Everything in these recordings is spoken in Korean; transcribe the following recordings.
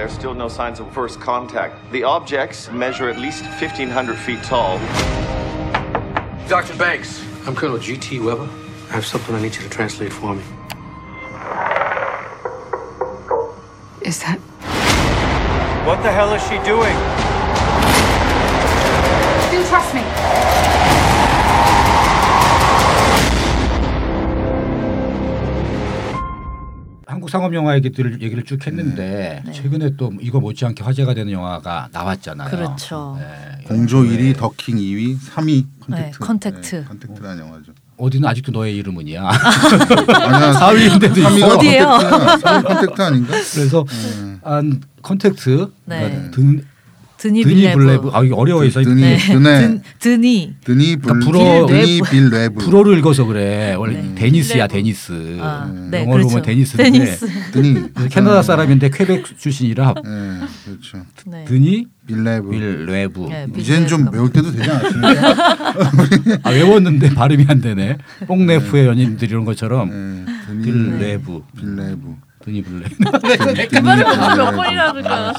There's still no signs of first contact. The objects measure at least 1,500 feet tall. Dr. Banks, I'm Colonel G.T. Weber. I have something I need you to translate for me. Is that What the hell is she doing? You trust me. 상업 영화 얘기들 얘기를 쭉 했는데 최근에 또 이거 못지않게 화제가 되는 영화가 나왔잖아요. 그렇죠. 네. 공조 1위, 더킹 2위, 3위 컨택트. 네, 컨택트. 네, 컨택트라는 영화죠. 어디는 아직도 너의 이름은이야. 아니야, 4위인데도 있어. 어디예요? 3위 컨택트 아닌가? 그래서 한 컨택트 네. 든, 드니 드니 빌레브. 블레브 아 이거 어려워서 드니 네. 드네 든, 드니. 드니 불 그러니까 불어- 드니 빌레브 불어를 읽어서 그래. 원래 네. 데니스야. 데니스. 아, 네, 영어로 그렇죠. 보면 데니스인데 데니스. 드니 캐나다 사람인데 퀘벡 출신이라 네, 그렇죠. 네. 드니 빌레브 빌레브. 네, 이제는 좀. 외울 때도 되지 않았습니까? 아 외웠는데 발음이 안 되네. 뽕네프의 연인들 이런 것처럼 네, 드니 빌레브. 빌레브 드니 블레. 그 말을 몇 번이나 하는 거야.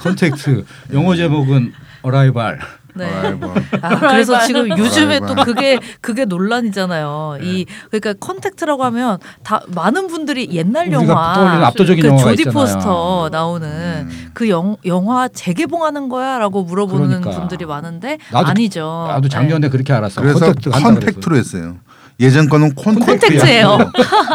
컨택트 영어 제목은 Arrival. 네. 아, 그래서 지금 요즘에. 또 그게 그게 논란이잖아요. 이 그러니까 컨택트라고 하면 다 많은 분들이 옛날 영화 압도적인 그 조디 있잖아요. 포스터 나오는 그 영, 영화 재개봉하는 거야라고 물어보는 그러니까. 분들이 많은데 나도- 아니죠. 나도 작년에 그렇게 알았어. 그래서 컨택트. 컨택트로 했어요. 예전 거는 콘택트예요. 콘택트예요.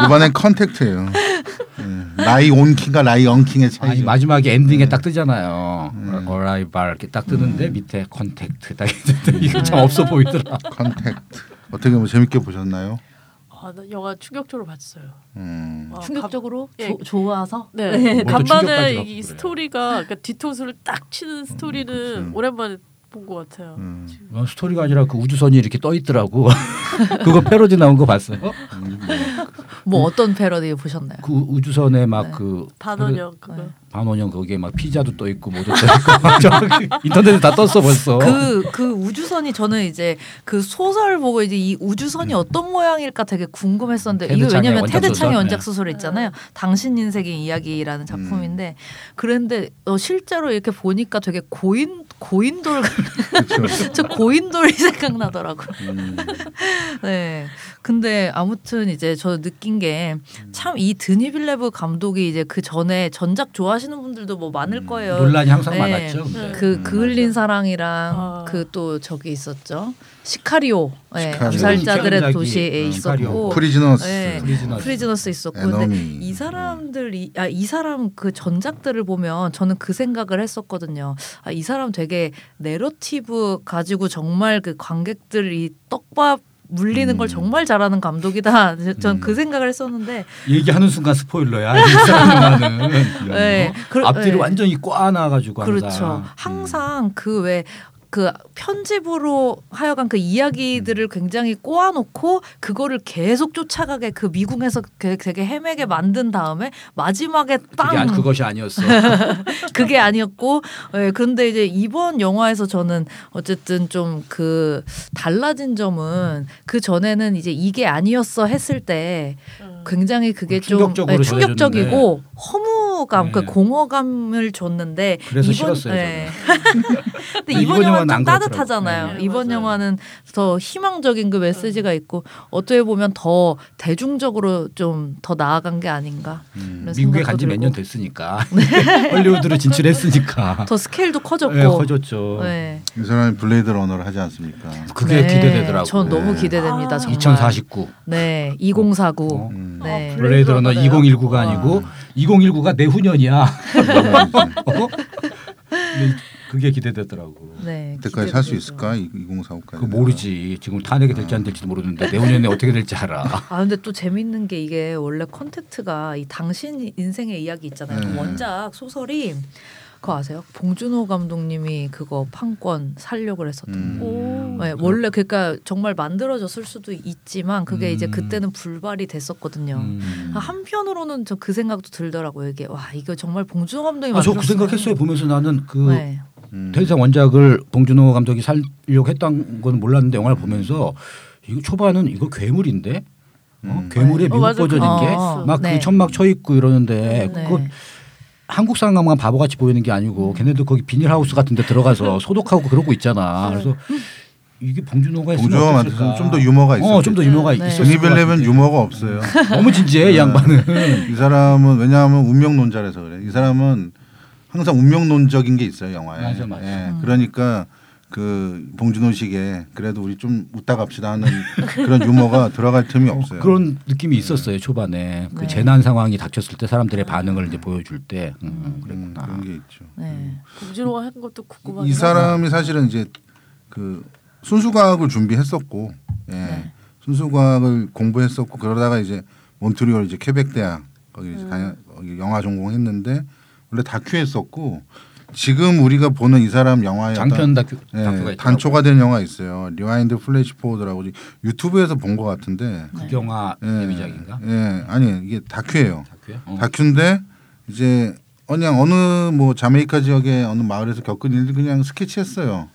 이번엔 컨택트예요. 네. 라이온 킹과 라이언 킹의 차이죠. 마지막에 엔딩에 네. 딱 뜨잖아요. 음. Arrival 이렇게 딱 뜨는데 밑에 컨택트 딱 있는데 이거 참 없어 보이더라. 컨택트. 어떻게 뭐 재밌게 보셨나요? 아, 나 영화 충격적으로 봤어요. 음. 어, 충격적으로 예. 조, 좋아서 네, 뭘또 간만에 이. 스토리가 그러니까 뒤통수를 딱 치는 스토리는 그치. 오랜만에 본 것 같아요. 음. 이건 스토리가 아니라 그 우주선이 이렇게 떠 있더라고. 그거 패러디 나온 거 봤어요? 뭐 어떤 패러디 보셨나요? 그 우주선에 네. 막그 반원형 그거. 반원형 거기에 막 피자도 떠 있고 뭐도 떠 있고 인터넷에 다 떴어 벌써. 그, 그 우주선이 저는 이제 그 소설 보고 이제 이 우주선이 어떤 모양일까 되게 궁금했었는데 음. 창의 왜냐면 테드 창의 소설? 원작 네. 소설 있잖아요. 당신 인생의 이야기라는 작품인데 그런데 어, 실제로 이렇게 보니까 되게 고인 고인돌. 저 고인돌이 생각나더라고요. 음. 네. 근데 아무튼 이제 저 느낀 게 참 이 드니 빌레브 감독이 이제 그 전에 전작 좋아하시는 분들도 뭐 많을 거예요. 논란이 항상 네. 많았죠. 근데. 그 음. 그을린 사랑이랑 아. 그또 저기 있었죠. 시카리오. 네, 시카리오. 암살자들의 시카리오. 도시에 음, 있었고 시카리오. 프리즈너스. 네. 프리즈너스. 프리즈너스 있었고 근데 에너미. 이 사람들이 아 이 사람 그 전작들을 보면 저는 그 생각을 했었거든요. 아 이 사람 되게 내러티브 가지고 정말 그 관객들이 떡밥 물리는 걸 음. 정말 잘하는 감독이다. 전그 음. 생각을 했었는데 얘기하는 순간 스포일러야. 이 사람은 네, 그- 앞뒤를 네. 완전히 꽈놔가지고 그렇죠. 항상. 항상 그왜 그 편집으로 하여간 그 이야기들을 굉장히 꼬아놓고 그거를 계속 쫓아가게 그 미궁에서 그 되게 헤매게 만든 다음에 마지막에 땅 그게 아니- 그것이 아니었어. 그게 아니었고 예, 그런데 이제 이번 영화에서 저는 어쨌든 좀 그 달라진 점은 그 전에는 이제 이게 아니었어 했을 때 음. 굉장히 그게 좀 충격적으로 예, 충격적이고 허무 감그 네. 공허감을 줬는데 그래서 이번 싫었어요, 예. 근데 이번 영화는 좀안 따뜻하잖아요. 네, 이번 맞아요. 영화는 더 희망적인 그 메시지가 있고 어떻게 보면 더 대중적으로 좀 더 나아간 게 아닌가. 음. 미국에 생각도 간지 몇 년. 됐으니까 헐리우드로 진출했으니까. 더 스케일도 커졌고. 네, 커졌죠. 네. 이 사람이 블레이드 러너를 하지 않습니까? 그게 네, 기대되더라고. 전 너무 네. 기대됩니다. 아. 정말. 2049. 네, 2049. 어. 음. 네. 아, 블레이드 러너 블레이드 2019가 러너. 아니고 2019가 내후년이야. 어? 그게 기대되더라고. 네. 그때까지 살 수. 있을까? 2049까지. 그 모르지. 지금 탄핵이 될지 안 될지도 모르는데 내후년에 어떻게 될지 알아. 아 근데 또 재밌는 게 이게 원래 컨택트가 이 당신 인생의 이야기 있잖아요. 그 네. 원작 소설이 그거 아세요? 봉준호 감독님이 그거 판권 살려고 했었던 음. 네, 원래 그러니까 정말 만들어졌을 수도 있지만 그게 이제 음. 그때는 불발이 됐었거든요. 음. 한편으로는 저 그 생각도 들더라고요. 이게 와 이거 정말 봉준호 감독이 아, 저그 만들었으면- 생각했어요. 보면서 나는 그 네. 음. 대상 원작을 봉준호 감독이 살려고 했던 건 몰랐는데 영화를 보면서 이거 초반은 이거 괴물인데 어? 음. 괴물의 네. 미국 어. 버전인 어, 게 어. 막그 네. 천막 쳐 있고 이러는데 네. 그거 한국 사람만 바보같이 보이는 게 아니고 걔네도 거기 비닐하우스 같은 데 들어가서 소독하고 그러고 있잖아. 그래서 이게 봉준호가? 만들었으면 좀더 유머가 어, 좀 더 유머가 네. 드니벨레면 같은데. 유머가 없어요. 너무 진지해 이 양반은. 이 사람은 왜냐하면 운명론자라서 그래. 이 사람은 항상 운명론적인 게 있어요 영화에. 맞아, 맞아. 예, 그러니까 그 봉준호식에 그래도 우리 좀 웃다 갑시다 하는 그런 유머가 들어갈 틈이 없어요. 그런 느낌이 있었어요 초반에 그 네. 재난 상황이 닥쳤을 때 사람들의 반응을 이제 보여줄 때 음, 음, 그랬구나. 그런 게 있죠. 네. 봉준호가 한 것도 궁금하긴 이 사람이 사실은 이제 그 순수과학을 준비했었고, 예, 네. 순수과학을 공부했었고 그러다가 이제 몬트리올 이제 퀘벡 대학 거기 이제 가- 거기 영화 전공했는데 원래 다큐 했었고 지금 우리가 보는 이 사람 영화의 장편 다큐 예, 다큐가 있더라고. 단초가 된 영화 있어요. Rewind Flash Forward라고 유튜브에서 본 것 같은데. 국영화 예, 데뷔작인가? 예, 아니 이게 다큐예요. 다큐야? 어. 다큐인데 이제 그냥 어느 뭐 자메이카 지역의 어느 마을에서 겪은 일을 그냥 스케치했어요.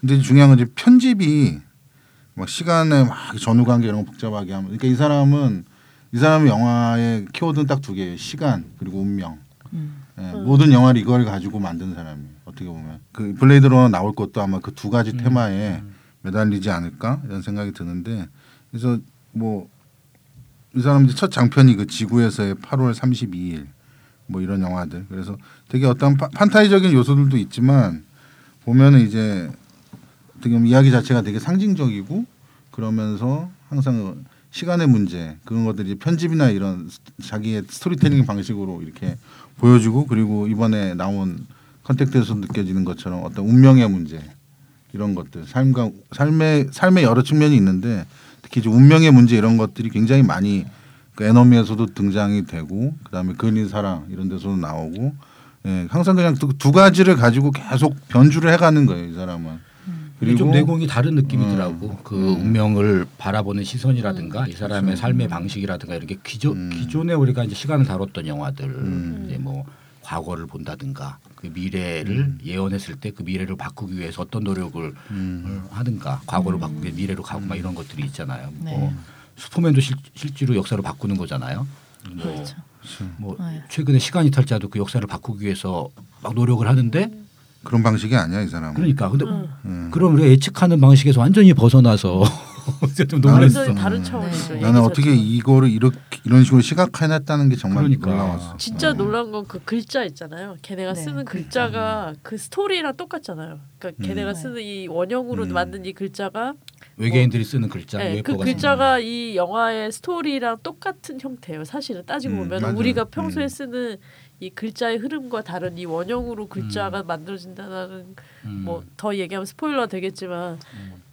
근데 중요한 건 이제 편집이 막 시간에 막 전후 관계 이런 거 복잡하게 하면 그러니까 이 사람은 이 사람의 영화의 키워드는 딱 두 개예요. 시간 그리고 운명. 예, 모든 영화를 이걸 가지고 만든 사람이에요. 어떻게 보면 그 블레이드 러너 나올 것도 아마 그 두 가지 테마에 매달리지 않을까? 이런 생각이 드는데 그래서 뭐 이 사람 이제 첫 장편이 그 지구에서의 8월 32일 뭐 이런 영화들. 그래서 되게 어떤 파- 판타지적인 요소들도 있지만 보면은 이제 어떻게 보면 이야기 자체가 되게 상징적이고 그러면서 항상 시간의 문제 그런 것들이 편집이나 이런 스- 자기의 스토리텔링 방식으로 이렇게 보여주고 그리고 이번에 나온 컨택트에서 느껴지는 것처럼 어떤 운명의 문제 이런 것들 삶과 삶의 삶의 여러 측면이 있는데 특히 이제 운명의 문제 이런 것들이 굉장히 많이 그 에너미에서도 등장이 되고 그다음에 그린 사랑 이런 데서도 나오고 예, 항상 그냥 두, 두 가지를 가지고 계속 변주를 해가는 거예요 이 사람은 그리고 좀 내공이 다른 느낌이더라고. 그 운명을 바라보는 시선이라든가 이 사람의 삶의 방식이라든가 이렇게 기존 기존에 우리가 이제 시간을 다뤘던 영화들 이제 뭐 과거를 본다든가 그 미래를 예언했을 때 그 미래를 바꾸기 위해서 어떤 노력을 어, 하든가 과거를 바꾸기 위해 미래로 가고 막 이런 것들이 있잖아요. 뭐 슈퍼맨도 실, 실제로 역사를 바꾸는 거잖아요. 뭐, 그렇죠. 뭐 네. 최근에 시간 이탈자도 그 역사를 바꾸기 위해서 막 노력을 하는데 그런 방식이 아니야 이 사람은 그러니까 근데 그럼 우리가 예측하는 방식에서 완전히 벗어나서 좀 놀랐어. 완전히 다른 차원이죠. 얘기 나는 어떻게. 이거를 이렇게 이런 식으로 시각화해냈다는 게 정말 그러니까. 놀라웠어. 진짜 놀란 건 그 글자 있잖아요. 걔네가 네, 쓰는 글자. 글자가 그 스토리랑 똑같잖아요. 그러니까 걔네가 네. 쓰는 이 원형으로 음. 만든 이 글자가 외계인들이 쓰는 글자 네, 그 글자가 이 영화의 스토리랑 똑같은 형태예요. 사실은 따지고 음, 보면 맞아요. 우리가 평소에 음. 쓰는 이 글자의 흐름과 다른 이 원형으로 글자가 만들어진다는 음. 뭐더 얘기하면 스포일러 되겠지만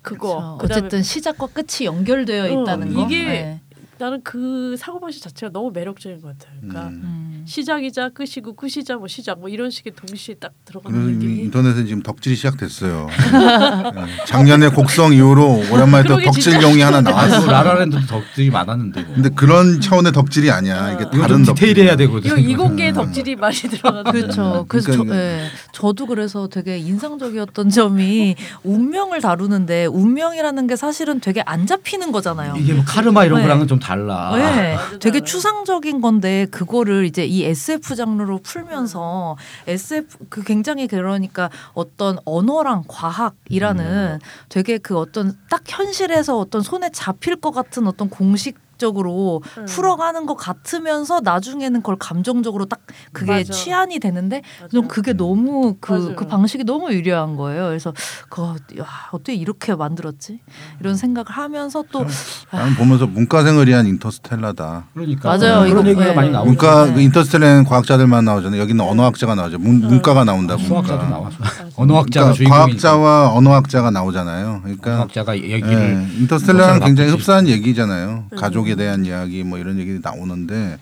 그거 그렇죠. 그다음에 어쨌든 시작과 끝이 연결되어 어, 있다는 거. 이게 네. 나는 그 사고방식 자체가 너무 매력적인 것 같아요. 그러니까 음. 음. 시작이자 끝이고 끝이자 뭐 시작 뭐 이런 식의 동시에 딱 들어가는 느낌이 인터넷에 지금 덕질이 시작됐어요. 네. 작년에 곡성 이후로 오랜만에 또 그러게 덕질용이 하나 아, 나왔어. 그 라라랜드도 덕들이 많았는데 뭐. 근데 그런 차원의 덕질이 아니야. 이게 이거 좀 다른 덕질. 디테일해야 되거든. 이거 이공계 덕질이 많이 들어가는 그렇죠. 그래서 그러니까 저, 이게- 예, 저도 그래서 되게 인상적이었던 점이 운명을 다루는데 운명이라는 게 사실은 되게 안 잡히는 거잖아요. 이게 뭐 카르마 이런 네. 거랑은 좀 달라. 네, 완전 되게. 추상적인 건데 그거를 이제 이 SF 장르로 풀면서 SF 그 굉장히 그러니까 어떤 언어랑 과학이라는 되게 그 어떤 딱 현실에서 어떤 손에 잡힐 것 같은 어떤 공식 적으로 음. 풀어가는 것 같으면서 나중에는 그걸 감정적으로 딱 그게 맞아. 치안이 되는데 맞아. 좀 그게 너무 그. 그 방식이 너무 유려한 거예요. 그래서 그 야, 어떻게 이렇게 만들었지? 이런 생각을 하면서 또 나는 보면서 문과생을 위한 인터스텔라다. 그러니까 맞아요. 그런 이거 얘기가 네. 많이 나오죠. 문과 네. 그 인터스텔라는 과학자들만 나오잖아요. 여기는 언어학자가 나오죠. 문, 문과가 나온다. 수학자도 문과. 나와. 언어학자가 그러니까 과학자와 언어학자가 나오잖아요. 그러니까 언어학자가 얘기를 예, 인터스텔라는 굉장히. 흡사한 얘기잖아요. 가족 에 대한 이야기 뭐 이런 얘기들이 나오는데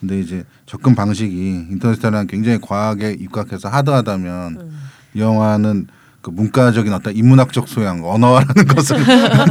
근데 이제 접근 방식이 인터스텔라는 굉장히 과학에 입각해서 하드하다면 이 영화는 그 문과적인 어떤 인문학적 소양, 언어라는 것을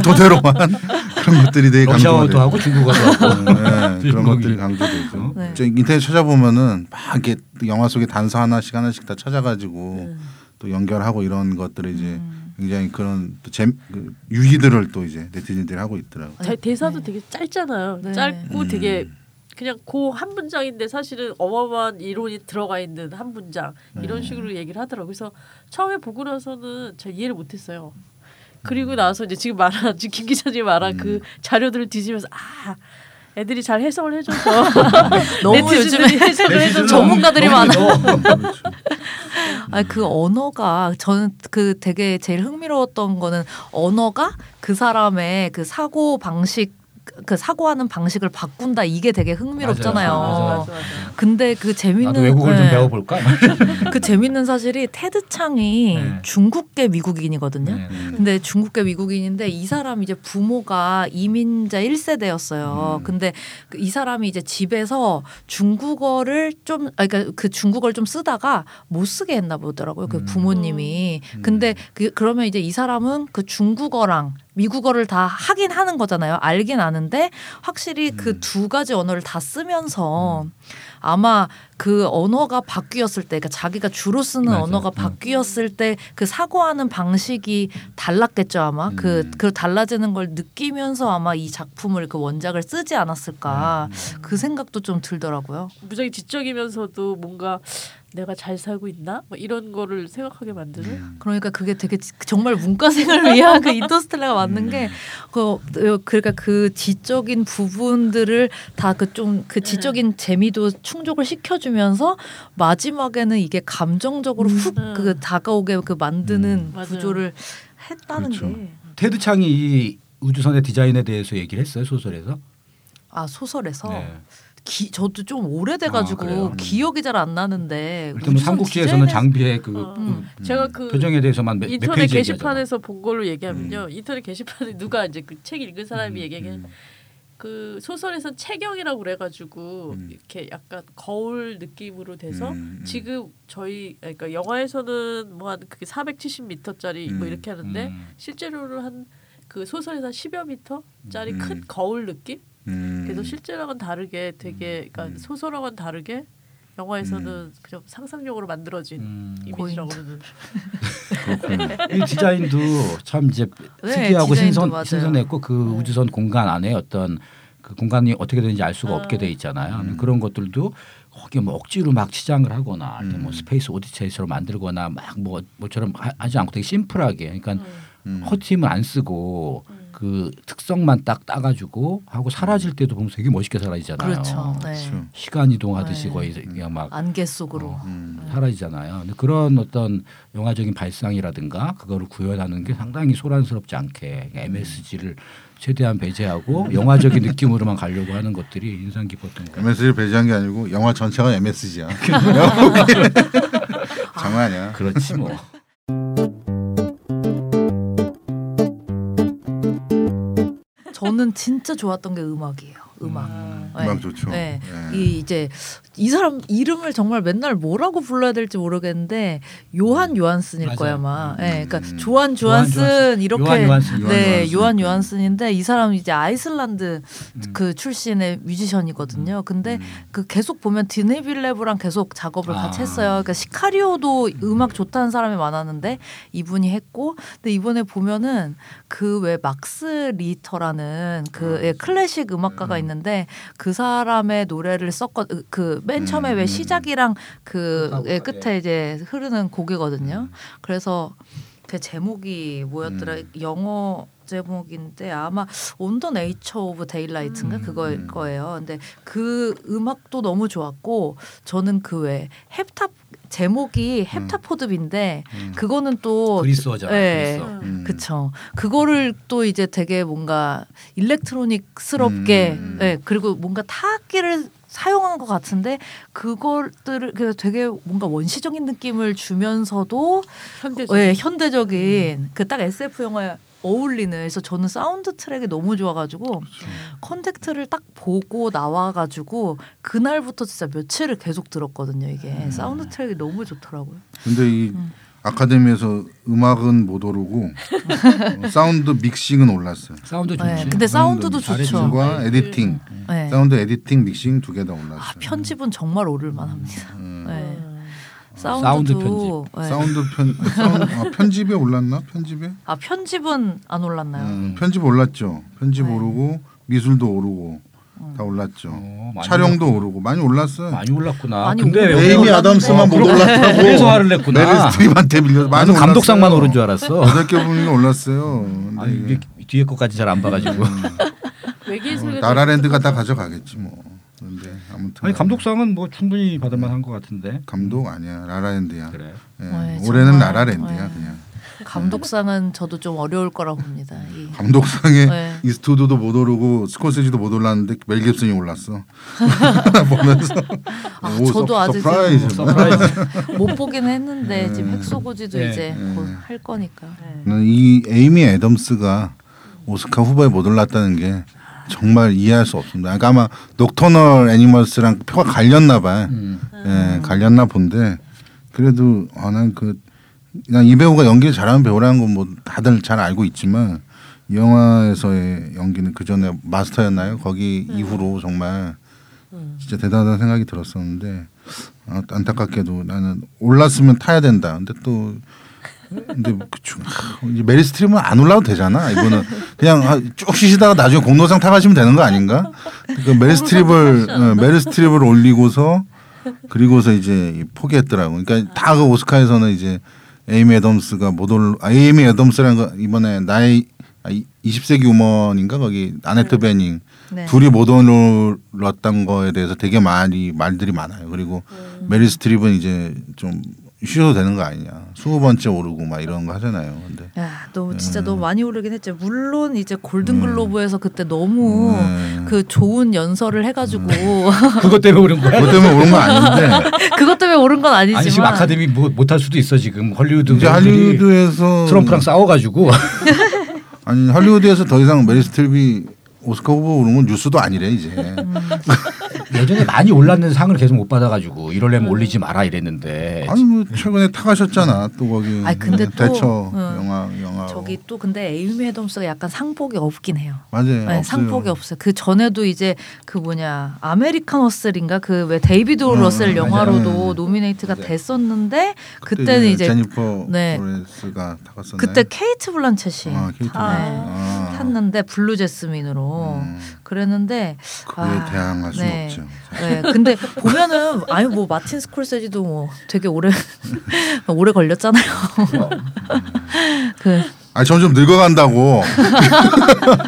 토대로 한 그런 것들이 되게 강조가. 하고 중국어도 하고 네, 그런 주인공이. 것들이 강조되죠. 네. 저 인터넷 찾아보면은 막 이렇게 영화 속에 단서 하나씩 하나씩 다 찾아가지고 또 연결하고 이런 것들을 이제 굉장히 그런 또 재, 그 유희들을 또 이제 네티즌들이 하고 있더라고. 요 대- 대사도 되게 짧잖아요. 네. 짧고 음. 되게 그냥 그한 문장인데 사실은 어마어마한 이론이 들어가 있는 한 문장 네. 이런 식으로 얘기를 하더라고요. 그래서 처음에 보고 나서는 잘 이해를 못했어요. 그리고 나서 이제 지금 말한 지금 김 기자님 말한 음. 그 자료들을 뒤지면서 아 애들이 잘 해석을 해줘서 너무 요즘에 해석을 해줘서 전문가들이 많아. 그렇죠. 아그 언어가 저는 그 되게 제일 흥미로웠던 거는 언어가 그 사람의 그 사고 방식 그 사고하는 방식을 바꾼다 이게 되게 흥미롭잖아요. 맞아요. 맞아요. 맞아, 맞아. 근데 그 재밌는 외국어를 좀 네. 배워볼까? 그 재밌는 사실이 테드 창이 네. 중국계 미국인이거든요. 네. 근데 중국계 미국인인데 이 사람이 이제 부모가 이민자 1세대였어요. 음. 근데 그이 사람이 이제 집에서 중국어를 좀 아, 그러니까 그 중국어를 좀 쓰다가 못 쓰게 했나 보더라고요. 그 음. 부모님이. 근데 그 그러면 이제 이 사람은 그 중국어랑 미국어를 다 하긴 하는 거잖아요. 알긴 아는데 확실히 그 음. 두 가지 언어를 다 쓰면서 아마 그 언어가 바뀌었을 때, 그러니까 자기가 주로 쓰는 맞아요. 언어가 음. 바뀌었을 때 그 사고하는 방식이 달랐겠죠 아마 그 음. 그 달라지는 걸 느끼면서 아마 이 작품을 그 원작을 쓰지 않았을까 음. 그 생각도 좀 들더라고요. 무지하게 지적이면서도 뭔가 내가 잘 살고 있나 뭐 이런 거를 생각하게 만드는 그러니까 그게 되게 지- 정말 문과생을 위한 그 인터스텔라가 맞는 음. 게 그 그러니까 그 지적인 부분들을 다 그 좀그 지적인 재미도 충족을 시켜주면서 마지막에는 이게 감정적으로 훅 음. 그 다가오게 그 만드는 맞아요. 구조를 했다는 그렇죠. 게. 테드 창이 이 우주선의 디자인에 대해서 얘기를 했어요 소설에서. 아 소설에서 네. 기, 저도 좀 오래돼가지고 아? 기억이 잘 안 나는데 일단 뭐 삼국지에서는 장비의 그 어. 음. 제가 그 표정에 대해서만 몇, 몇 인터넷 페이지 게시판에서 본 걸로 얘기하면요. 음. 인터넷 게시판에 누가 이제 그 책 읽은 사람이 얘기하기는 그 소설에선 체경이라고 그래가지고 음. 이렇게 약간 거울 느낌으로 돼서 음, 음. 지금 저희 그러니까 영화에서는 뭐 한 그게 470m짜리 뭐 음. 이렇게 하는데 음. 실제로는 한 그 소설에서 한 10여 미터짜리 음. 큰 거울 느낌? 음. 그래서 실제랑은 다르게 되게 그러니까 음. 소설하고는 다르게 영화에서는 그냥 상상력으로 만들어진 음. 이미지라고 그러는 이 디자인도 참 이제 네, 특이하고 신선 맞아요. 신선했고 그 네. 우주선 공간 안에 어떤 그 공간이 어떻게 되는지 알 수가 아. 없게 돼 있잖아요. 음. 그런 것들도 거기 뭐 억지로 막 치장을 하거나 음. 뭐 스페이스 오디세이처럼 만들거나 막 뭐 뭐처럼 하- 하지 않고 되게 심플하게 그러니까 음. 헛힘을 안 쓰고 음. 그 특성만 딱 따가지고 하고 사라질 때도 보면 되게 멋있게 사라지잖아요. 그렇죠. 네. 그렇죠. 시간 이동하듯이 네. 거의 그냥 막 안개 속으로 어, 음. 사라지잖아요. 근데 그런 어떤 영화적인 발상이라든가 그거를 구현하는 게 상당히 소란스럽지 않게 MSG를 최대한 배제하고 영화적인 느낌으로만 가려고 하는 것들이 인상 깊었던 것 같아요. MSG를 배제한 게 아니고 영화 전체가 MSG야. 장난 아니야. 그렇지 뭐. 저는 진짜 좋았던 게 음악이에요. 음악. 음. 네. 음악 좋죠. 네. 네. 이 이제 이 사람 이름을 정말 맨날 뭐라고 불러야 될지 모르겠는데 요한 요한슨일 맞아요. 거야 아마. 네, 그러니까 음. 조한 조한 조한슨. 이렇게 요한 요한슨. 요한 네. 요한 요한슨인데 이 사람 이제 아이슬란드 음. 그 출신의 뮤지션이거든요. 근데 음. 그 계속 보면 드니 빌뇌브랑 계속 작업을 아. 같이 했어요. 그러니까 시카리오도 음악 좋다는 사람이 많았는데 이분이 했고, 근데 이번에 보면은 그 왜 막스 리히터라는 그 예, 클래식 음악가가 음. 있는데 그 사람의 노래를 썼거 그맨 처음에 음. 왜 시작이랑 그 끝하고, 예, 끝에 이제 흐르는 곡이거든요. 음. 그래서 그 제목이 뭐였더라? 영어 제목인데 아마 On the Nature of Daylight인가 음. 그거일 음. 거예요. 근데 그 음악도 너무 좋았고 저는 그왜 헵탑 제목이 헵타포드 B인데 음. 그거는 또 그리스어잖아. 예. 그리스어. 음. 그쵸. 그거를 또 이제 되게 뭔가 electronic스럽게, 음. 예, 그리고 뭔가 타악기를 사용한 것 같은데 그것들을 그 되게 뭔가 원시적인 느낌을 주면서도 현대적 예, 현대적인 그 딱 SF 영화에 어울리는 그래서 저는 사운드 트랙이 너무 좋아가지고 컨택트를 딱 보고 나와가지고 그날부터 진짜 며칠을 계속 들었거든요 이게 사운드 트랙이 너무 좋더라고요. 근데 이 음. 아카데미에서 음악은 못 오르고 어, 사운드 믹싱은 올랐어요. 사운드 좋지. 네, 근데 사운드도 좋죠. 믹싱과 editing, 네. 사운드 editing, 믹싱 두 개 다 올랐어요. 아, 편집은 정말 오를만합니다. 음. 네. 음. 사운드 사운드도 네. 사운드 편 사운드, 아, 편집에 올랐나? 편집에? 아 편집은 안 올랐나요? 음, 편집 올랐죠. 편집 네. 오르고 미술도 오르고 다 올랐죠. 어, 촬영도 오르고 많이 올랐어요. 많이 올랐구나. 많이 근데 에이미 아담스만 못 어, 올랐다고. 그래서 화를 냈구나. 메릴 스트립한테 밀려서 많이 감독상만. 오른 줄 알았어. 여덟 개 분이 올랐어요. 근데 아니 이게 뒤에 것까지 잘 안 봐가지고. 외계인 어, 소리가 나라랜드가 다 가져가겠지 뭐. 근데 아무튼 아니 감독상은 뭐 충분히 받을 만한 것 같은데. 감독 아니야 라라랜드야. 그래. 예, 네, 올해는 정말. 라라랜드야 네. 그냥. 감독상은 저도 좀 어려울 거라고 봅니다. 이. 감독상에 네. 이스트우드도 못 오르고 스코세지도 못 올랐는데 멜 깁슨이 올랐어. 보면서 아, 오, 저도 서- 아직 surprise. surprise. 못 보긴 했는데 지금 핵소고지도 네. 이제 네. 곧할 거니까. 나는 이 에이미 애덤스가 오스카 후보에 못 올랐다는 게 정말 이해할 수 없습니다. 그러니까 아마 녹터널 애니멀스랑 표가 갈렸나 봐요. 음. 예, 갈렸나 본데 그래도 아, 난그 그냥 이 배우가 연기를 잘하는 배우라는 건 뭐 다들 잘 알고 있지만 이 영화에서의 연기는 그 전에 마스터였나요? 거기 이후로 정말 진짜 대단하다는 생각이 들었었는데 아, 안타깝게도 나는 올랐으면 타야 된다. 근데 또 근데 그 중- 하, 이제 메릴 스트립은 안 올라도 되잖아. 이거는 그냥 아, 쭉 쉬시다가 나중에 공로상 타가시면 되는 거 아닌가? 그 메릴 스트립을 어, 메릴 스트립을 올리고서 그리고서 이제 포기했더라고. 그러니까 다 그 오스카에서는 이제 에이미 애덤스가 못 올, 아, 에이미 애덤스라는 거 이번에 나의 아, 이- 20세기 우먼인가 거기 아네트 베닝 네. 둘이 못 올랐던 거에 대해서 되게 많이 말들이 많아요. 그리고 메릴 스트립은 이제 좀 쉬어도 되는 거 아니냐. 스무 번째 오르고 막 이런 거 하잖아요. 근데 야, 너무 네. 진짜 너무 많이 오르긴 했죠. 물론 이제 골든 글로브에서 그때 너무 네. 그 좋은 연설을 해가지고 그것 때문에 오른 거야? 그것 때문에 오른 거 아닌데 그것 때문에 오른 건 아니지만 아니 지금 아카데미 뭐 못할 수도 있어 지금 헐리우드 이제 할리우드에서 트럼프랑 싸워가지고 아니 할리우드에서 더 이상 메릴 스트립이 오스카 후보 오른 건 뉴스도 아니래 이제. 음. 예전에 많이 올랐는 상을 계속 못 받아가지고 이러려면 올리지 마라 이랬는데 아니 뭐 최근에 타가셨잖아 또 거기 아니, 근데 또, 대처 응. 영화 영화 저기 또 근데 에이미 애덤스가 약간 상복이 없긴 해요. 맞아요 네, 없어요. 상복이 없어요. 그 전에도 이제 그 뭐냐 아메리칸 허슬인가 그 왜 데이비드 러셀 음, 영화로도 맞아요. 노미네이트가 맞아요. 됐었는데 그때 그때는 이제 제니퍼 네. 로렌스가 타갔었나요? 그때 케이트 블란쳇이 아, 케이트 아. 블란쳇. 아. 탔는데 블루 재스민으로 음, 그랬는데 그에 아, 대항할 수는 네. 없죠. 네, 근데 보면은 아니 뭐 마틴 스코세지도 뭐 되게 오래 오래 걸렸잖아요. 그 아 점점 늙어간다고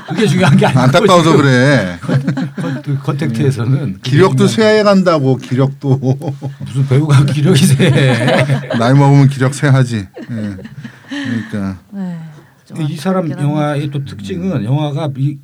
그게 중요한 게 아니고 안타까워서 그래. 컨- 그 컨택트에서는 기력도 그게 쇠해간다고 기력도 무슨 배우가 기력이 세 나이 먹으면 기력 쇠하지. 예. 그러니까 네, 좀 이 사람 영화의 또 특징은 영화가 이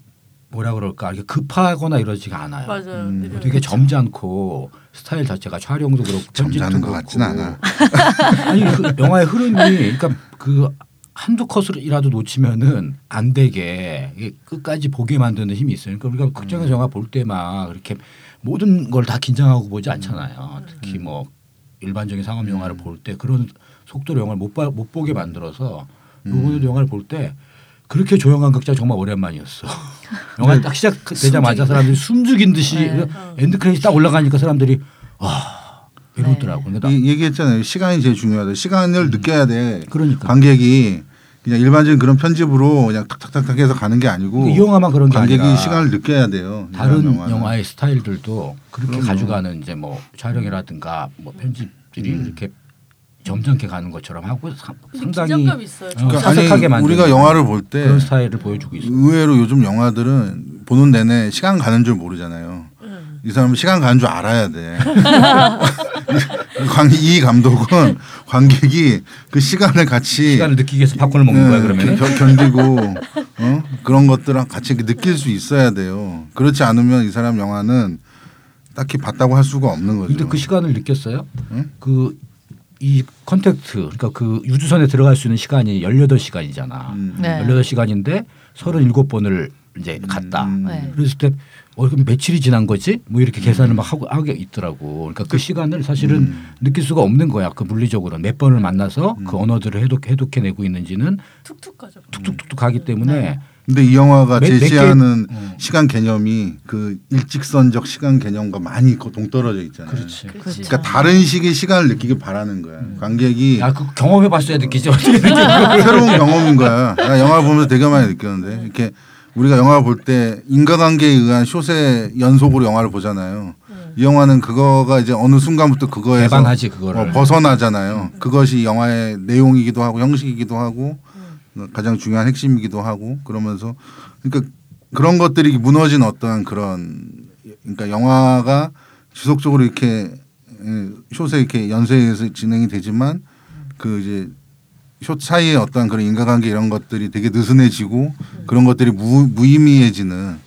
뭐라 그럴까 급하거나 이러지가 않아요. 맞아요. 음. 느려요. 되게 점잖고 스타일 자체가 촬영도 그렇고 점잖은 것. 같진 않아. 아니 그 영화의 흐름이 그러니까 그 한두 컷이라도 놓치면은 안 되게 끝까지 보게 만드는 힘이 있어요. 그러니까 우리가 극장에서 영화 볼때막 이렇게 모든 걸 다 긴장하고 보지 않잖아요. 특히 뭐 일반적인 상업 영화를 볼 때 그런 속도로 영화를 못, 봐, 못 보게 만들어서 요번에도 영화를 볼 때 그렇게 조용한 극장 정말 오랜만이었어. 영화 딱 시작되자마자 사람들이 숨죽인 듯이 네. end credit 딱 올라가니까 사람들이 아 이러더라고. 이- 얘기했잖아요. 시간이 제일 중요하다. 시간을 느껴야 돼. 그러니까. 관객이 그냥 일반적인 그런 편집으로 그냥 탁탁탁탁 해서 가는 게 아니고 이 영화만 그런 게 관객이 아니라 시간을 느껴야 돼요. 이 다른. 영화의 스타일들도 그렇게 그럼요. 가져가는 이제 뭐 촬영이라든가 뭐 편집들이 음. 이렇게 점잖게 가는 것처럼 하고 사- 상당히. 어, 그러니까 사색하게 아니, 만드는 우리가 영화를 볼 때 그런 스타일을 보여주고 있어요. 의외로 요즘 영화들은 보는 내내 시간 가는 줄 모르잖아요. 음. 이 사람은 시간 가는 줄 알아야 돼. 관- 이 감독은 관객이 그 시간을 같이 시간을 느끼기 위해서 팝콘을 먹는 거야 네, 그러면. 견- 견디고 어? 그런 것들랑 같이 느낄 수 있어야 돼요. 그렇지 않으면 이 사람 영화는 딱히 봤다고 할 수가 없는 거죠. 근데 그 시간을 느꼈어요? 응? 그 이 컨택트 그러니까 그 우주선에 들어갈 수 있는 시간이 18시간이잖아. 음. 네. 18시간인데 37번을 이제 갔다. 음. 네. 그랬을 때 어, 그럼 며칠이 지난 거지? 뭐 이렇게 계산을 막 하고 하게 있더라고. 그러니까 그 시간을 사실은 음. 느낄 수가 없는 거야. 그 물리적으로 몇 번을 만나서 그 언어들을 해독 해독해내고 있는지는 툭툭 가죠. 툭툭툭 가기 때문에 네. 근데 이 영화가 몇- 몇 개- 제시하는 어. 시간 개념이 그 일직선적 시간 개념과 많이 거- 동떨어져 있잖아요. 그렇지. 그렇지. 그러니까 다른 식의 시간을 느끼길 바라는 거야. 관객이 야, 그 경험해 봤어야 느끼지 새로운 경험인 거야. 나 영화 보면서 되게 많이 느꼈는데 이렇게 우리가 영화 볼 때 인과관계에 의한 숏의 연속으로 영화를 보잖아요. 이 영화는 그거가 이제 어느 순간부터 그거에서 개방하지 그거를. 어, 벗어나잖아요. 그것이 영화의 내용이기도 하고 형식이기도 하고 가장 중요한 핵심이기도 하고 그러면서 그러니까 그런 것들이 무너진 어떠한 그런 그러니까 영화가 지속적으로 이렇게 예, 숏에 이렇게 연쇄해서 진행이 되지만 그 이제 숏 사이에 어떤 그런 인과관계 이런 것들이 되게 느슨해지고 그런 것들이 무, 무의미해지는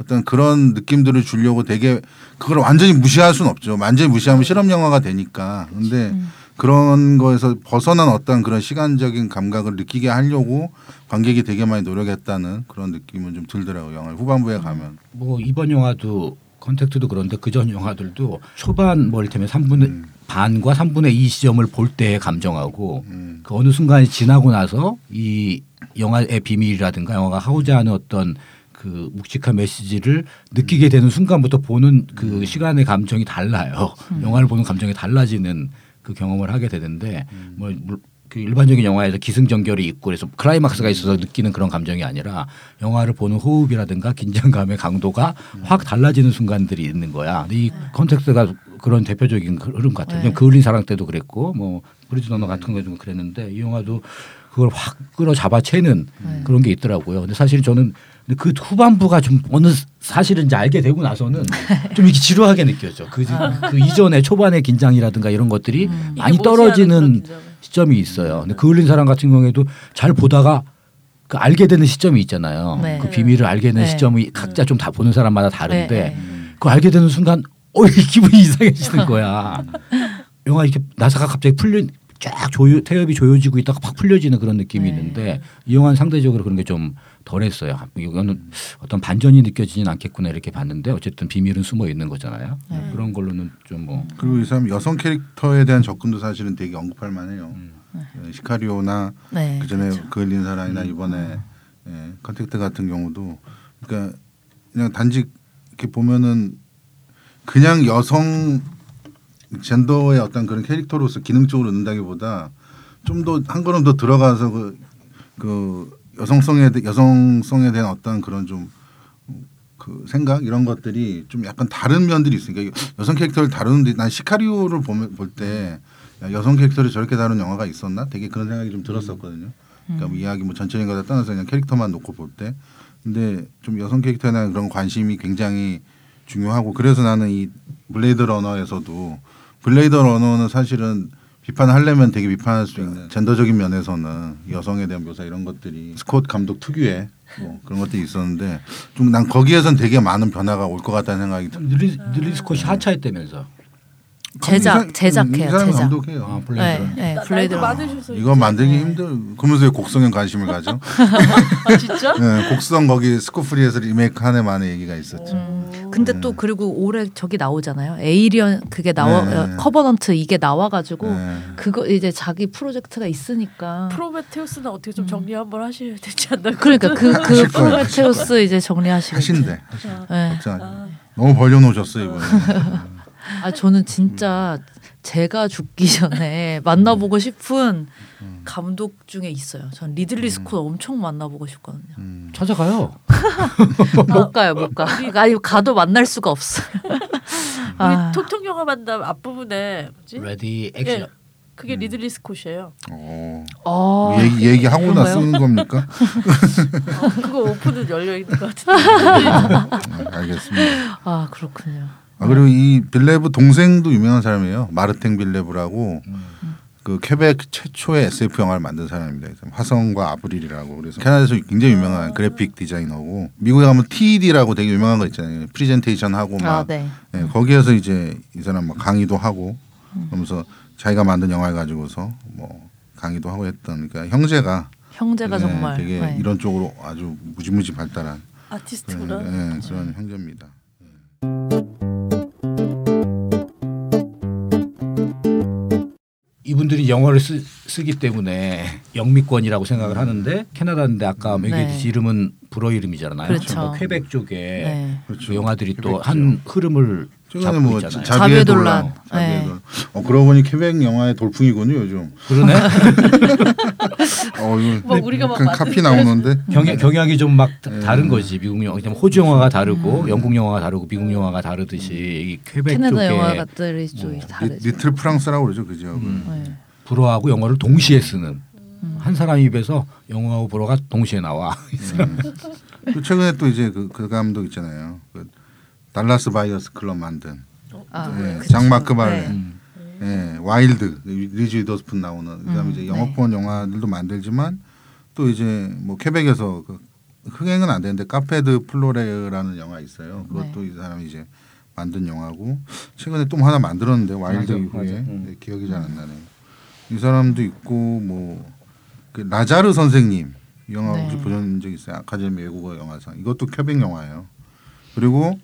어떤 그런 느낌들을 주려고 되게 그걸 완전히 무시할 수는 없죠. 완전히 무시하면 실험 영화가 되니까. 근데 그런 거에서 벗어난 어떤 그런 시간적인 감각을 느끼게 하려고 관객이 되게 많이 노력했다는 그런 느낌은 좀 들더라고요. 영화 후반부에 가면. 뭐 이번 영화도 컨택트도 그런데 그전 영화들도 초반 뭐 이를테면 3분의 반과 3분의 2 시점을 볼 때의 감정하고 음. 그 어느 순간이 지나고 나서 이 영화의 비밀이라든가 영화가 하고자 하는 어떤 그 묵직한 메시지를 느끼게 되는 순간부터 보는 그 시간의 감정이 달라요. 영화를 보는 감정이 달라지는 그 경험을 하게 되는데 뭐 물- 그 일반적인 영화에서 기승전결이 있고 그래서 클라이막스가 있어서 느끼는 그런 감정이 아니라 영화를 보는 호흡이라든가 긴장감의 강도가 확 달라지는 순간들이 있는 거야. 근데 이 컨택트가 그런 대표적인 그 흐름 같아요. 네. 그을린 사랑 때도 그랬고 뭐 프리즈너스 같은 거도 그랬는데 이 영화도 그걸 확 끌어 잡아채는 네. 그런 게 있더라고요. 근데 사실 저는 근데 그 후반부가 좀 어느 사실은 이제 알게 되고 나서는 좀 이렇게 지루하게 느껴져. 그, 그 이전에 초반의 긴장이라든가 이런 것들이 음. 많이 떨어지는. 시점이 있어요. 근데 그 흘린 사람 같은 경우에도 잘 보다가 그 알게 되는 시점이 있잖아요. 네. 그 비밀을 알게 되는 네. 시점이 각자 좀 다 보는 사람마다 다른데 네, 그 알게 되는 순간 어이 기분이 이상해지는 거야. 영화 이렇게 나사가 갑자기 풀려 쫙 조여 태엽이 조여지고 있다가 확 풀려지는 그런 느낌이 네. 있는데 이 영화는 상대적으로 그런 게 좀 덜했어요. 이거는 어떤 반전이 느껴지진 않겠구나 이렇게 봤는데 어쨌든 비밀은 숨어 있는 거잖아요. 네. 그런 걸로는 좀 뭐 그리고 이 사람 여성 캐릭터에 대한 접근도 사실은 되게 언급할 만해요. 음. 예, 시카리오나 네, 그 전에 그렇죠. 그을린 사랑이나 이번에 예, 컨택트 같은 경우도 그러니까 그냥 단지 이렇게 보면은 그냥 여성 젠더의 어떤 그런 캐릭터로서 기능적으로 넣는다기보다 좀 더 한 걸음 더 들어가서 그, 그 여성성에 대- 여성성에 대한 어떤 그런 좀 그 생각 이런 것들이 좀 약간 다른 면들이 있으니까 여성 캐릭터를 다루는데 난 시카리오를 보면 볼 때 여성 캐릭터를 저렇게 다룬 영화가 있었나? 되게 그런 생각이 좀 들었었거든요. 그러니까 뭐 이야기 뭐 전체적인 거다 떠나서 그냥 캐릭터만 놓고 볼 때. 근데 좀 여성 캐릭터에 대한 그런 관심이 굉장히 중요하고 그래서 나는 이 블레이드 러너에서도 블레이드 러너는 사실은 비판하려면 되게 비판할 수 있는 젠더적인 면에서는 여성에 대한 묘사 이런 것들이 스콧 감독 특유의 뭐 그런 것들이 있었는데 좀 난 거기에선 되게 많은 변화가 올 것 같다는 생각이 들. 리들리 리들리 스콧이 하차했다면서 제작 제작해요. 이 사람 제작. 감독해요. 아, 네, 블레이드 네, 나- 블레이드. 많으셔서 이거 만들기 네. 힘들. 그러면서 왜 곡성에 관심을 가죠? 아 진짜? 네, 곡성 거기 스콧 프리에서 리메이크 하네 마네 얘기가 있었죠. 음. 근데 또 그리고 올해 저기 나오잖아요. 에이리언 그게 나와 네. 어, 커버넌트 이게 나와가지고 네. 그거 이제 자기 프로젝트가 있으니까. 프로메테우스는 어떻게 좀 정리 한번 하셔야 되지 않나? 그러니까 그그 거예요, 프로메테우스 이제 정리하시고. 하신대. 네. 걱정 너무 벌려놓으셨어 이번에. 아 저는 진짜 제가 죽기 전에 만나보고 싶은 감독 중에 있어요. 전 리들리 스콧 엄청 만나보고 싶거든요. 음. 찾아가요. 못 가요, 못 가. 아니 가도 만날 수가 없어요. 우리 아. 톡톡 영화 만남 앞부분에 뭐지? ready action. 예, 그게 리들리 스콧이에요. 어. 어, 얘기 얘기하고 나? 쓰는 겁니까? 어, 그거 오픈은 열려 있는 것 같은데. 네, 알겠습니다. 아 그렇군요. 아 그리고 이 빌뇌브 동생도 유명한 사람이에요. 마르탱 빌뇌브라고 그 퀘벡 최초의 SF 영화를 만든 사람입니다. 화성과 아브릴이라고 그래서 캐나다에서 굉장히 유명한 그래픽 디자이너고 미국에 가면 TED라고 되게 유명한 거 있잖아요. 프리젠테이션 하고 막 아 네. 예, 거기에서 이제 이 사람 막 강의도 하고 그러면서 자기가 만든 영화를 가지고서 뭐 강의도 하고 했던 그러니까 형제가 형제가 예, 정말 되게 네. 이런 쪽으로 아주 무지무지 발달한 아티스트구나. 예, 예, 그런 형제입니다. 이분들이 영어를 쓰, 쓰기 때문에 영미권이라고 생각을 하는데 캐나다인데 아까 네. 얘기했듯이 이름은 불어 이름이잖아요. 그렇죠. 뭐 퀘벡 쪽에 네. 그 영화들이 또. 한 흐름을 최근에 잡고 뭐 있잖아요. 자비의 논란. 자비의 네. 논란. 어, 그러고 보니 퀘벡 영화의 돌풍이군요 요즘. 그러네. 어, 이거 뭐 우리가 막 카피 나오는데. 경향 경향이 좀막 네. 다른 거지 미국 영화. 그냥 호주 영화가 다르고 영국 영화가 다르고 미국 영화가 다르듯이 이 퀘벡 캐나다 쪽에 영화들이 좀 리, 다르죠. 리틀 프랑스라고 그러죠 그 지역은. 네. 불어하고 영어를 동시에 쓰는 한 사람 입에서 영어하고 불어가 동시에 나와. 또 최근에 또 이제 그, 그 감독 있잖아요. 그 달라스 바이어스 클럽 만든 아, 예, 그쵸. 장마크 발레, 네. 음. 예, 와일드, 리즈 위더스푼 나오는 그다음에 음, 이제 네. 영어권 영화들도 만들지만 또 이제 뭐 퀘벡에서 그 흥행은 안 되는데 카페 드 플로르라는 영화 있어요. 그것도 네. 이 사람이 이제 만든 영화고 최근에 또 하나 만들었는데 와일드 맞아, 이후에 맞아. 음. 네, 기억이 잘 안 나네요. 이 사람도 있고 뭐 그 라자르 선생님 이 영화 네. 혹시 보신 적 있어요? 아카데미 외국어 영화상 이것도 퀘벡 영화예요. 그리고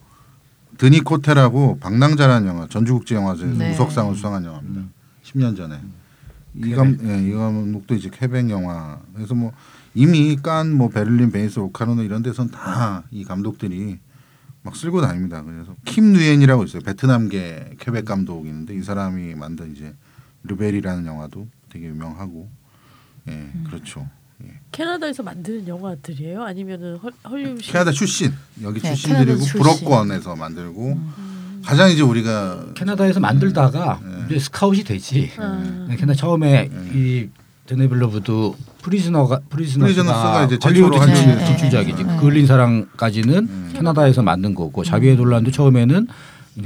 드니 코테라고 방랑자라는 영화 전주국제영화제에서 네. 우석상을 수상한 영화입니다. 10년 전에 이, 감, 예, 이 감독도 이제 퀘벡 영화 그래서 뭐 이미 칸 뭐 베를린 베니스 로카르노 이런 데선 다 이 감독들이 막 쓸고 다닙니다. 그래서 킴 누엔이라고 있어요. 베트남계 퀘벡 감독이 있는데 이 사람이 만든 이제 르벨이라는 영화도 되게 유명하고 예 그렇죠. 예. 캐나다에서 만드는 영화들이에요? 아니면은 헐- 헐리우드 캐나다 출신 여기 네, 출신들이고 캐나다 출신. 불어권에서 만들고 가장 이제 우리가 캐나다에서 만들다가 네. 이제 스카웃이 되지. 아. 캐나다 처음에 이 드니 빌뇌브도 프리즈너가 프리즈너스가 프리즈너스가 이제 헐리우드 진출, 진출작이지. 네. 그을린 사랑까지는 음. 캐나다에서 만든 거고 자비에 돌란도 처음에는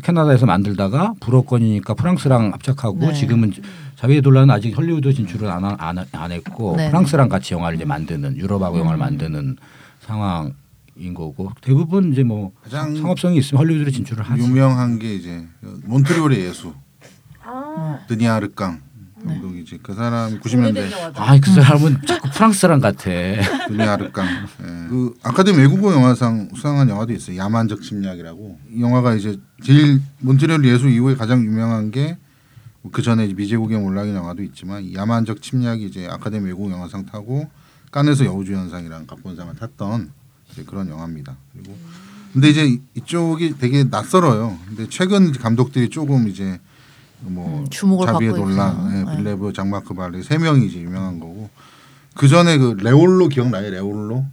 캐나다에서 만들다가 불어권이니까 프랑스랑 합작하고 네. 지금은 자비에 돌란은 아직 헐리우드 진출을 안, 하- 안, 하- 안 했고 네. 프랑스랑 같이 영화를 이제 만드는 유럽하고 영화를 음. 만드는 상황 인 거고 대부분 이제 뭐 가장 상업성이 있으면 헐리우드로 진출을 하지. 유명한 게 이제 몬트리올의 예수 아, 드니아 르깡 감독이지 그 사람이 오래된 90년대 영화들. 아니 그 사람은 자꾸 프랑스 사람 같아. 드니아 르깡 예. 그 아카데미 외국어 영화상 수상한 영화도 있어요 야만적 침략이라고 이 영화가 이제 제일 몬트리올 예수 이후에 가장 유명한 게 그 전에 미제국의 몰락인 영화도 있지만 이 야만적 침략이 이제 아카데미 외국 영화상 타고 깐에서 여우주연상이랑 각본상을 탔던 이제 그런 영화입니다. 그리고 근데 이제 이쪽이 되게 낯설어요. 근데 최근 감독들이 조금 이제 뭐 음, 주목을 자비의 논란. 예, 네. 빌레브, 장마크 발레 세 명이 이제 유명한 거고 그 전에 그 레올로 기억나요? 레올로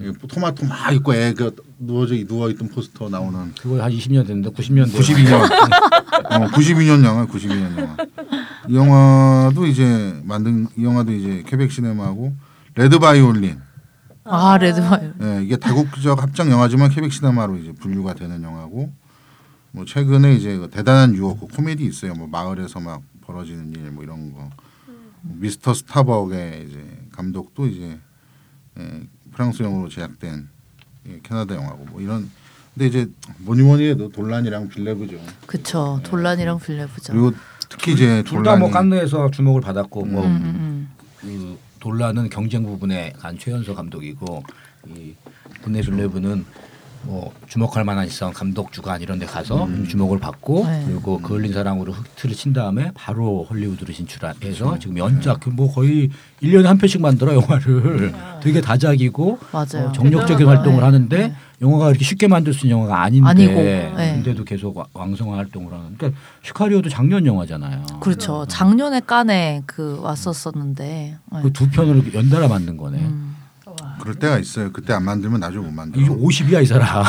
예, 토마토 막 있고 애그 누워져 누워 있던 포스터 나오는. 그거 한 20년 됐는데 90년대 92년. 어, 92년 영화 92년 영화 이 영화도 이제 만든 이 영화도 이제 퀘벡 시네마하고 레드 바이올린. 아 레드 바이오. 예, 이게 다국적 합작 영화지만 퀘벡 시네마로 이제 분류가 되는 영화고 뭐 최근에 이제 그 대단한 유혹 그 코미디 있어요. 뭐 마을에서 막 벌어지는 일 뭐 이런 거. 미스터 스타벅의 이제 감독도 이제 예, 프랑스 영어로 제작된 예, 캐나다 영화고 뭐 이런 근데 이제 뭐니 뭐니 해도 돌란이랑 빌뇌브죠. 그쵸. 돌란이랑 빌레브죠. 그리고 특히 이제 둘다뭐 돌란이 깐느에서 주목을 받았고 뭐 음, 음, 그 돌란은 경쟁 부분에 간 최연소 감독이고 이 드네빌레브는 뭐 주목할 만한 있어 감독 주간 이런 데 가서 주목을 받고 네. 그리고 그 흘린 사랑으로 흑트를 친 다음에 바로 헐리우드로 진출해서 지금 연작 그뭐 거의 1년에 한 편씩 만들어 영화를 되게 다작이고 맞아요. 어, 정력적인 대단하다. 활동을 네. 하는데 네. 영화가 이렇게 쉽게 만들 수 있는 영화가 아닌데 아니고, 네. 근데도 계속 와- 왕성한 활동을 하는 그러니까 시카리오도 작년 영화잖아요. 그렇죠. 작년에 깐에 그 왔었었는데. 네. 그두 편을 연달아 만든 거네. 음. 그럴 때가 있어요. 그때 안 만들면 나중에 못 만들어. 이게 50이야 이 사람.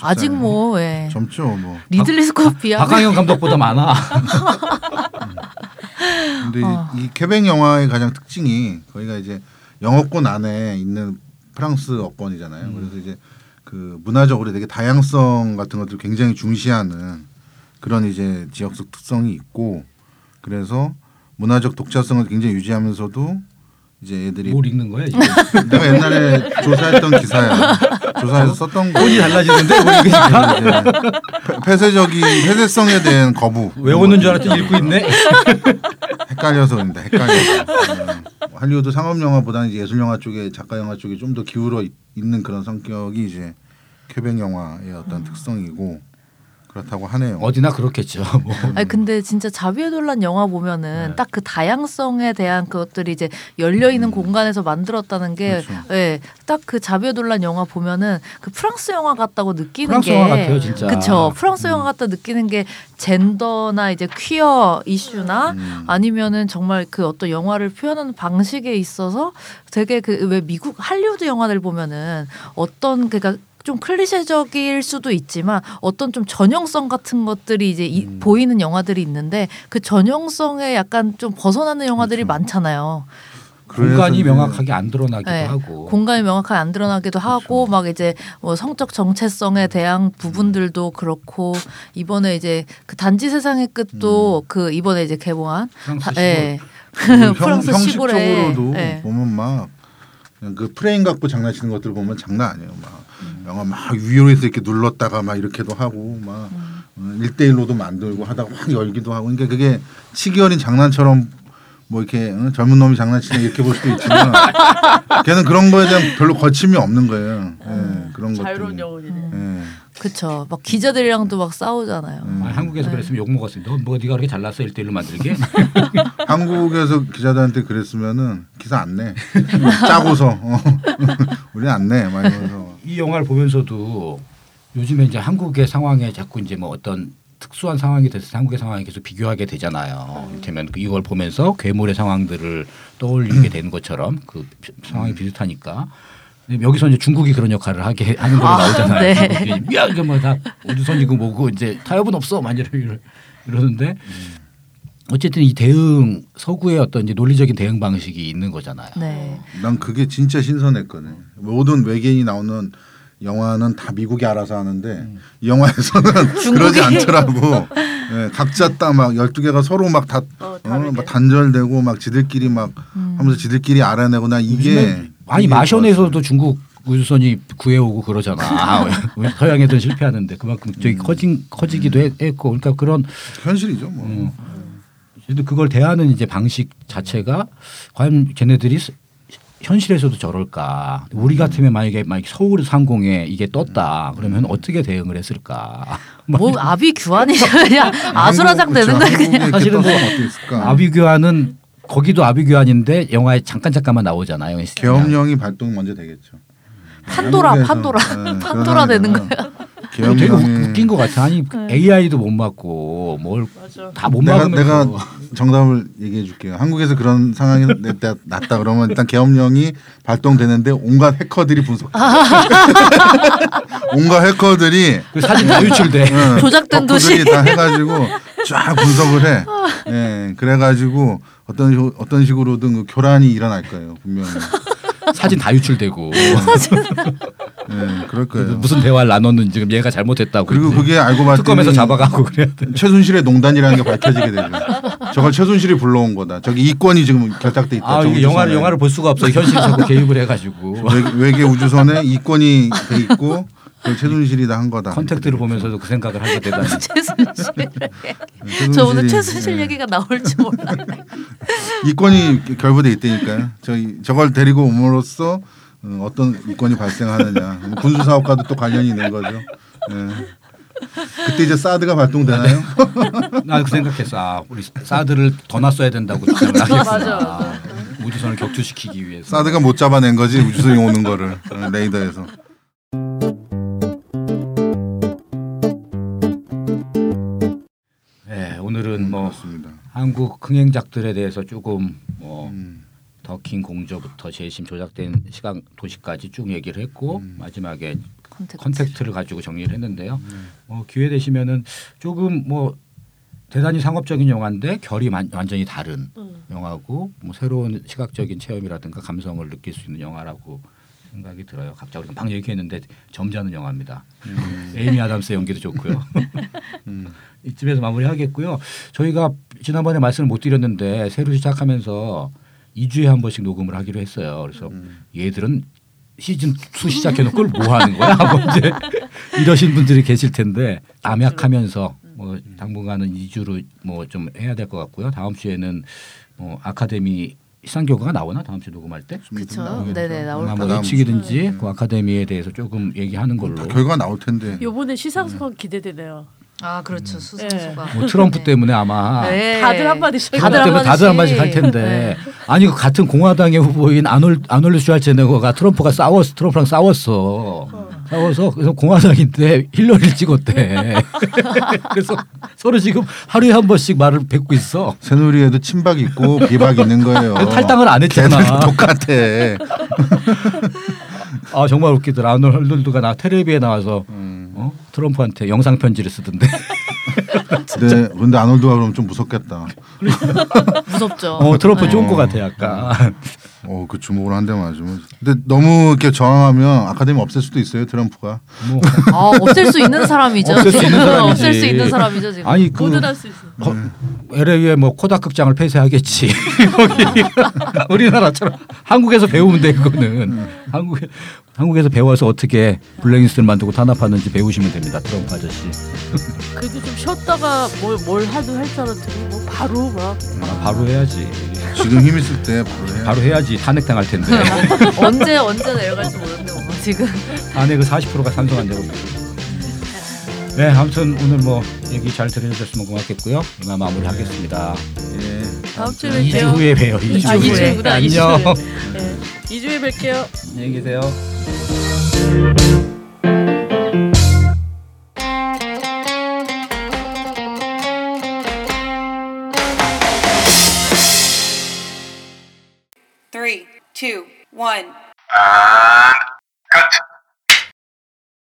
아직 뭐 예. 젊죠 뭐. 리들리 비하. 박강현 감독보다 많아. 근데 어. 이 퀘벡 영화의 가장 특징이 거기가 이제 영어권 안에 있는 프랑스 어권이잖아요. 그래서 이제 그 문화적으로 되게 다양성 같은 것들 굉장히 중시하는 그런 이제 지역적 특성이 있고 그래서 문화적 독자성을 굉장히 유지하면서도 이제 애들이 뭘 읽는 거야 지금? 내가 옛날에 조사했던 기사야. 조사해서 썼던 거. 톤이 달라지는데 뭐 읽으니까 이제 폐- 폐쇄적인 폐쇄성에 대한 거부. 외우는 줄 알았더니 읽고 있네. 헷갈려서 그런다. 헷갈려서. 음. 할리우드 상업 영화보다는 이제 예술 영화 쪽에 작가 영화 쪽에 좀더 기울어 있- 있는 그런 성격이 이제 퀘벡 영화의 어떤 특성이고 그렇다고 하네요. 어디나 그렇겠죠. 뭐. 아니 근데 진짜 자비의 논란 영화 보면은 네. 딱그 다양성에 대한 것들이 이제 열려 있는 공간에서 만들었다는 게, 그렇죠. 예, 딱 그 자비의 논란 영화 보면은 그 프랑스 영화 같다고 느끼는 프랑스 게, 영화 같아요, 진짜. 그쵸. 프랑스 영화 같다 느끼는 게 젠더나 이제 퀴어 이슈나 음. 아니면은 정말 그 어떤 영화를 표현하는 방식에 있어서 되게 그 왜 미국 할리우드 영화들 보면은 어떤 그니까 좀 클리셰적일 수도 있지만 어떤 좀 전형성 같은 것들이 이제 이- 음. 보이는 영화들이 있는데 그 전형성에 약간 좀 벗어나는 영화들이 그렇죠. 많잖아요. 공간이 명확하게 안 드러나기도 네. 하고. 공간이 명확하게 안 드러나기도 하고 그렇죠. 막 이제 뭐 성적 정체성에 대한 부분들도 그렇고 이번에 이제 그 단지 세상의 끝도 그 이번에 이제 개봉한 프랑스 다- 시골. 예. 그 프랑스 형, 시골에 형식적으로도 예. 보면 막 그 프레임 갖고 장난치는 것들 보면 장난 아니에요. 막 영화 막 위로해서 이렇게 눌렀다가 막 이렇게도 하고 막 음. 일대일로도 만들고 하다가 확 열기도 하고 그러니까 그게 치기 어린 장난처럼 뭐 이렇게 응? 젊은 놈이 장난치냐 이렇게 볼 수도 있지만 걔는 그런 거에 대한 별로 거침이 없는 거예요. 예, 그런 것들. 자유로운 영혼이네. 음. 예. 그쵸. 막 기자들이랑도 막 싸우잖아요. 음. 아, 한국에서 네. 그랬으면 욕 먹었어요. 너뭐 네가 그렇게 잘났어 일대일로 만들게? 한국에서 기자들한테 그랬으면은 기사 안 내. 짜고서 어. 우리 안 내. 막 이러면서. 이 영화를 보면서도 요즘에 이제 한국의 상황에 자꾸 이제 뭐 어떤 특수한 상황이 돼서 한국의 상황이 계속 비교하게 되잖아요. 이를테면 그 이걸 보면서 괴물의 상황들을 떠올리게 되는 것처럼 그 비- 상황이 비슷하니까 여기서 이제 중국이 그런 역할을 하게 하는 걸로 아, 나오잖아요. 네. 야 이거 뭐다 우주선이고 뭐고 이제 타협은 없어 이러- 이러는데 어쨌든 이 대응 서구의 어떤 이제 논리적인 대응 방식이 있는 거잖아요. 네. 난 그게 진짜 신선했거든. 모든 외계인이 나오는 영화는 다 미국이 알아서 하는데 이 영화에서는 그러지 않더라고. 예, 각자 딱막 12개가 서로 막다 어, 어. 막 단절되고 막 지들끼리 막 하면서 지들끼리 알아내고 나 이게 아니 마션에서도 중국 우주선이 구해오고 그러잖아. 서양에서는 실패하는데 그만큼 저기 커진 커지기도 했- 했고 그러니까 그런 현실이죠. 뭐. 음. 근데 그걸 대하는 이제 방식 자체가 과연 걔네들이 스- 현실에서도 저럴까? 우리 같으면 만약에 만약 서울 상공에 이게 떴다 그러면 어떻게 대응을 했을까? 뭐 아비 규환이 그냥 아수라장 되는 거야 그냥. 사실은 뭐 어떻게 있을까? 아비 규환은 거기도 아비 규환인데 영화에 잠깐 잠깐만 나오잖아요. 계엄령이 발동 먼저 되겠죠. 판도라 판도라 예, 판도라 되는 거야. 되게 웃- 웃긴 것 같아. 아니 AI도 못 맞고 뭘 맞아. 다못 내가 막으면 내가 정답을 얘기해 줄게요. 한국에서 그런 상황이 났다 그러면 일단 계엄령이 발동되는데 온갖 해커들이 분석. 온갖 해커들이 그 사진 다 유출돼. 응, 조작된 도시. 다 해가지고 쫙 분석을 해. 예, 그래가지고 어떤 식- 어떤 식으로든 그 교란이 일어날 거예요 분명히. 사진 다 유출되고 예, 그럴 거예요. 무슨 대화를 나눴는지 지금 얘가 잘못했다고. 그리고 그게 알고 봤더니 특검에서 잡아가고 그래야 돼. 최순실의 농단이라는 게 밝혀지게 되죠. 저걸 최순실이 불러온 거다. 저기 이권이 지금 결탁돼 있다. 아저 이게 영화를. 영화를 볼 수가 없어. 현실에 자꾸 개입을 해가지고 외- 외계 우주선에 이권이 돼 있고 그 최순실이 다 한 거다. 컨택트를 보면서도 그 생각을 하게 되다. 최순실. 저 오늘 최순실 예. 얘기가 나올지 몰라. 이권이 결부돼 있다니까요. 저희 저걸 데리고 옴으로써 어, 어떤 이권이 발생하느냐. 뭐 군수 사업과도 또 관련이 있는 거죠. 예. 그때 이제 사드가 발동되나요? 나 그 생각했어. 아, 우리 사드를 더 놨어야 된다고 생각을 하겠구나. 맞아, 우주선을 격추시키기 위해서. 사드가 못 잡아낸 거지 우주선이 오는 거를 어, 레이더에서. 오늘은 뭐 그렇습니다. 한국 흥행작들에 대해서 조금 뭐 음. 더킹 공조부터 재심 조작된 시간 도시까지 쭉 얘기를 했고 음. 마지막에 컨택트. 컨택트를 가지고 정리를 했는데요. 어, 기회 되시면은 조금 뭐 대단히 상업적인 영화인데 결이 만- 완전히 다른 음. 영화고 뭐 새로운 시각적인 체험이라든가 감성을 느낄 수 있는 영화라고 생각이 들어요. 각자 우리가 막 얘기했는데 점잖은 영화입니다. 에이미 아담스 연기도 좋고요. 음. 이쯤에서 마무리하겠고요. 저희가 지난번에 말씀을 못 드렸는데 새로 시작하면서 2주에 한 번씩 녹음을 하기로 했어요. 그래서 음. 얘들은 시즌 2 시작해놓고 뭐 하는 거야? 하고 이제 이러신 분들이 계실 텐데 암약하면서 뭐 당분간은 2주로 뭐 좀 해야 될 것 같고요. 다음 주에는 뭐 아카데미 시상교과가 나오나 다음 주 녹음할 때? 그쵸. 네네 나올. 뭐 예측이든지 그 아카데미에 대해서 조금 얘기하는 걸로. 다 결과가 나올 텐데. 요번에 시상식은 기대되네요. 아 그렇죠 수상소가. 뭐 트럼프 때문에 아마 네. 다들 한마디씩 다들 때문에 다들 한마디씩 할 한마디씩. 텐데 아니 그 같은 공화당의 후보인 아놀 아놀드 슈왈체네거가 트럼프가 싸웠 트럼프랑 싸웠어 싸워서 그래서 공화당인데 힐러리를 찍었대 그래서 서로 지금 하루에 한 번씩 말을 뱉고 있어 새누리에도 친박 있고 비박 있는 거예요. 탈당을 안 했잖아. 똑같아. 아 정말 웃기더라 아놀드가 나 텔레비에 나와서 음. 어? 트럼프한테 영상 편지를 쓰던데 근데 근데 아놀드가 그러면 좀 무섭겠다. 무섭죠. 어 트럼프 좋은 것 같아 약간 어, 그 주목을 한대 맞으면. 근데 너무 이렇게 저항하면 아카데미 없앨 수도 있어요, 트럼프가. 뭐 아 없앨 수 있는 사람이죠. 없앨 수 있는 사람이지. 없앨 수 있는 사람이죠 지금. 아니 그 뭐든 할수 있어. 거- LA에 뭐 코닥 극장을 폐쇄하겠지. 우리나라처럼 한국에서 배우면 돼 그거는. 한국 한국에서 배워서 어떻게 블랙리스트를 만들고 탄압하는지 배우시면 됩니다. 트럼프 아저씨. 그래도 좀 쉬었다가 뭘, 뭘 하도 할줄 알았더니 뭐 바로 막 아, 바로 해야지. 지금 힘 있을 때 바로 해. 바로 해야지. 탄핵 당할 텐데. 언제 언제 내려갈지 모르는데 뭐 지금. 탄핵의 40%가 찬성한다고. 네, 아무튼 오늘 뭐 얘기 잘 들려주셨으면 고맙겠고요. 이만 마무리하겠습니다. 예. 다음 주에 2주 뵐게요. 후에 봬요. 2주 아, 후에. 이주 후구나, 이주 안녕. 후에. 네. 2주에 뵐게요. 안녕히 계세요. two, one. And cut.